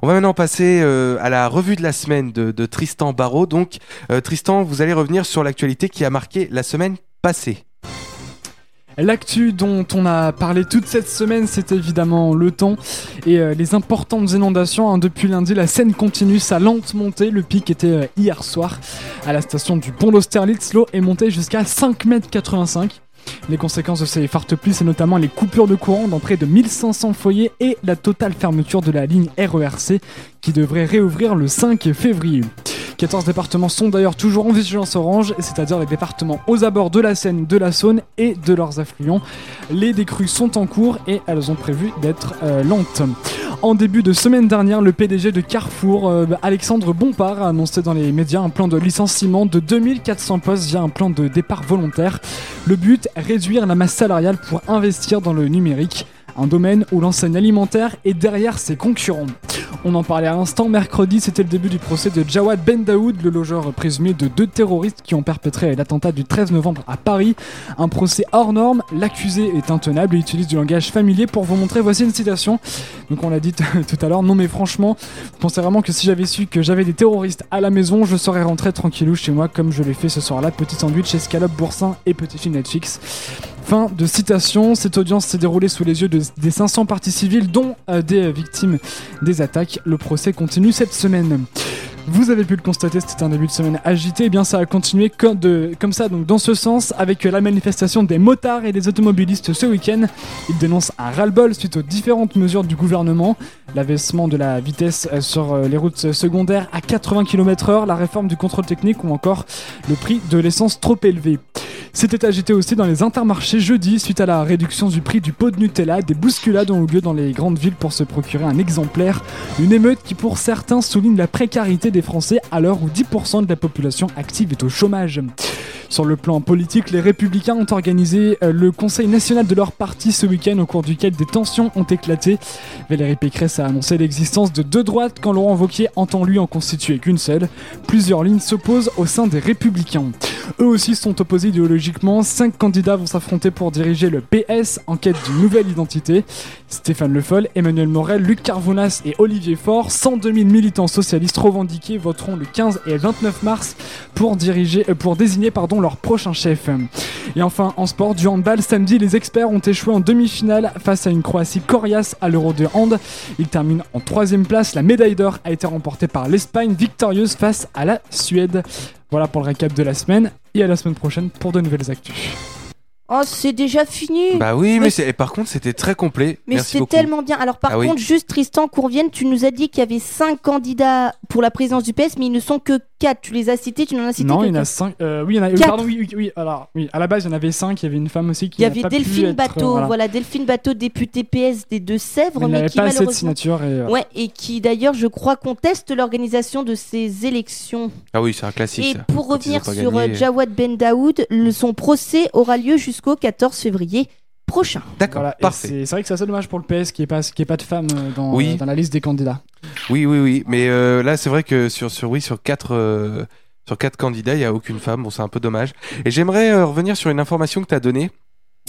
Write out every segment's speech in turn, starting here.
On va maintenant passer euh, à la revue de la semaine de, Tristan Barrault. Donc, euh, Tristan, vous allez revenir sur l'actualité qui a marqué la semaine passée. L'actu dont on a parlé toute cette semaine, c'est évidemment le temps et euh, les importantes inondations. hein. Depuis lundi, la Seine continue sa lente montée. Le pic était hier soir à la station du pont d'Austerlitz. L'eau est montée jusqu'à 5,85 m. Les conséquences de ces fortes pluies, c'est notamment les coupures de courant dans près de 1500 foyers et la totale fermeture de la ligne RERC qui devrait réouvrir le 5 février. 14 départements sont d'ailleurs toujours en vigilance orange, c'est-à-dire les départements aux abords de la Seine, de la Saône et de leurs affluents. Les décrues sont en cours et elles ont prévu d'être euh, lentes. En début de semaine dernière, le PDG de Carrefour, euh, Alexandre Bompard, a annoncé dans les médias un plan de licenciement de 2400 postes via un plan de départ volontaire. Le but, réduire la masse salariale pour investir dans le numérique, un domaine où l'enseigne alimentaire est derrière ses concurrents. On en parlait à l'instant, mercredi c'était le début du procès de Jawad Ben Daoud, le logeur présumé de deux terroristes qui ont perpétré l'attentat du 13 novembre à Paris. Un procès hors norme, l'accusé est intenable et utilise du langage familier pour vous montrer, voici une citation. Donc on l'a dit tout à l'heure, non mais franchement, je pensais vraiment que si j'avais su que j'avais des terroristes à la maison, je serais rentré tranquillou chez moi comme je l'ai fait ce soir-là, petit sandwich, escalope, boursin et petit film Netflix. Fin de citation, cette audience s'est déroulée sous les yeux de- des 500 parties civiles dont euh, des euh, victimes des attaques. Le procès continue cette semaine. Vous avez pu le constater, c'était un début de semaine agité, et bien ça a continué comme, de- comme ça, donc dans ce sens, avec la manifestation des motards et des automobilistes ce week-end. Ils dénoncent un ras-le-bol suite aux différentes mesures du gouvernement, l'abaissement de la vitesse euh, sur les routes secondaires à 80 km/h, la réforme du contrôle technique ou encore le prix de l'essence trop élevé. C'était agité aussi dans les intermarchés jeudi suite à la réduction du prix du pot de Nutella. Des bousculades ont eu lieu dans les grandes villes pour se procurer un exemplaire. Une émeute qui pour certains souligne la précarité des Français à l'heure où 10% de la population active est au chômage. Sur le plan politique, les Républicains ont organisé euh, le Conseil national de leur parti ce week-end au cours duquel des tensions ont éclaté. Valérie Pécresse a annoncé l'existence de deux droites quand Laurent Wauquiez entend lui en constituer qu'une seule. Plusieurs lignes s'opposent au sein des Républicains. Eux aussi sont opposés idéologiquement. Cinq candidats vont s'affronter pour diriger le PS en quête d'une nouvelle identité. Stéphane Le Foll, Emmanuel Morel, Luc Carvounas et Olivier Faure, 102 000 militants socialistes revendiqués, voteront le 15 et 29 mars pour, diriger, euh, pour désigner leur prochain chef. Et enfin, en sport, du handball, samedi, les experts ont échoué en demi-finale face à une Croatie coriace à l'Euro de hand. Ils terminent en troisième place. La médaille d'or a été remportée par l'Espagne, victorieuse face à la Suède. Voilà pour le récap de la semaine et à la semaine prochaine pour de nouvelles actus. Oh, c'est déjà fini. Bah oui, mais, Mais- c'est- et par contre, c'était très complet. Mais beaucoup. tellement bien. Alors par Ah oui. contre, juste Tristan Courvienne, tu nous as dit qu'il y avait 5 candidats pour la présidence du PS, mais ils ne sont que 4. Tu les as cités, tu n'en as cité Non, que il y en a quatre. 5. oui, il y en a. Quatre. pardon, oui, oui, oui. Alors, oui, à la base, il y en avait 5. Il y avait une femme aussi qui Il y n'a avait pas pu Delphine être, euh, Bateau, voilà. voilà. Delphine Bateau, députée PS des Deux-Sèvres, Mais il mais, qui pas assez de malheureusement. signatures. Et, euh, Ouais, et qui d'ailleurs, je crois, conteste l'organisation de ces élections. Ah oui, c'est un classique. Et ça. pour revenir sur gagné. euh, Jawad Ben Daoud, le- son procès aura lieu jusqu'au 14 février prochain. D'accord, voilà, et parfait. C'est vrai que c'est assez dommage pour le PS qu'il n'y ait, pas- y ait pas de femmes euh, dans, Oui. dans la liste des candidats. Oui, oui, oui. Mais euh, là, c'est vrai que sur, sur, oui, sur quatre, euh, sur quatre candidats, il n'y a aucune femme. Bon, c'est un peu dommage. Et j'aimerais euh, revenir sur une information que tu as donnée.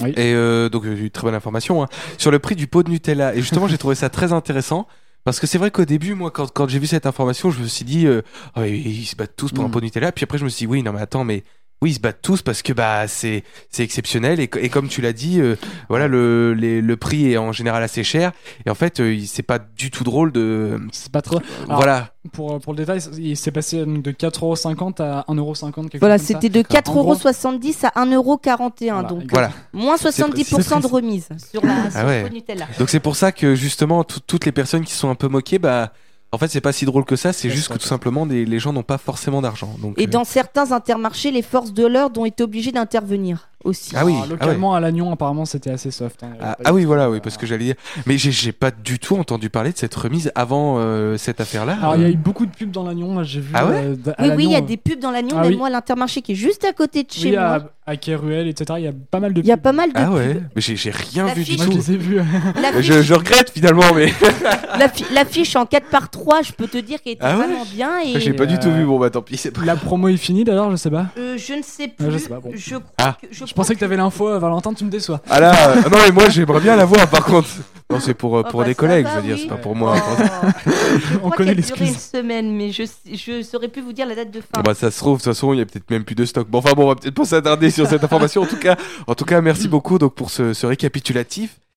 Oui. Et euh, donc, une très bonne information. hein, sur le prix du pot de Nutella. Et justement, j'ai trouvé ça très intéressant. Parce que c'est vrai qu'au début, moi, quand, quand j'ai vu cette information, je me suis dit, ils ils se battent tous pour un Mm. pot de Nutella. Puis après, je me suis dit, oui, non, mais attends, mais oui, ils se battent tous parce que bah c'est c'est exceptionnel et, co- et comme tu l'as dit, euh, voilà le les- le prix est en général assez cher et en fait euh, il- c'est pas du tout drôle de C'est pas trop. Alors, voilà Pour, pour le détail, il s'est passé donc, de 4,50€ à 1,50€. quelque Voilà, chose comme ça. c'était de. En gros- 4,70€ à 1,41€. Voilà, donc, voilà moins 70% de triste. remise sur la sur Ah ouais. le Nutella. donc c'est pour ça que justement tout- toutes les personnes qui sont un peu moquées bah en fait c'est pas si drôle que ça c'est juste que tout simplement des, les gens n'ont pas forcément d'argent donc Et euh, dans certains intermarchés, les forces de l'ordre ont été obligées d'intervenir aussi. Ah oui, Alors, localement, à Lannion, apparemment, c'était assez soft. hein. Ah, ah oui voilà oui parce que j'allais dire mais j'ai pas du tout entendu parler de cette remise avant euh, cette affaire là Alors, il y a eu beaucoup de pubs dans Lannion. Moi, j'ai vu. Ah ouais euh, à Oui, oui, il y a Lannion, des pubs dans l'Agnon, Ah même oui. moi, à l'intermarché qui est juste à côté de chez Oui, moi. à, à Keruel, etc. Il y a pas mal de Il y a pubs. pas mal de ah pubs. ouais mais j'ai rien vu du Moi, je tout les ai vus. Je, je regrette finalement mais l'affi- l'affiche en 4 par 3 je peux te dire qu'elle était Ah ouais vraiment bien. Et j'ai pas du euh, tout vu bon bah tant pis c'est pas La promo est finie d'ailleurs, je sais pas. euh, je ne sais plus. Je sais pas, bon. Je crois Ah. que, je pensais que t'avais l'info, euh, Valentin, tu me déçois. Ah là, euh, non mais moi j'aimerais bien la voir par contre. Non c'est pour, euh, Oh, pour bah, des ça collègues, va, je veux dire, oui. c'est pas pour moi. Oh. On connaît durait une semaine, mais je, je saurais plus vous dire la date de fin. Bah ça se trouve, de toute façon il y a peut-être même plus de stock. Bon enfin bon, on va peut-être pas s'attarder sur cette information. En tout cas, en tout cas, merci beaucoup donc pour ce, ce récapitulatif.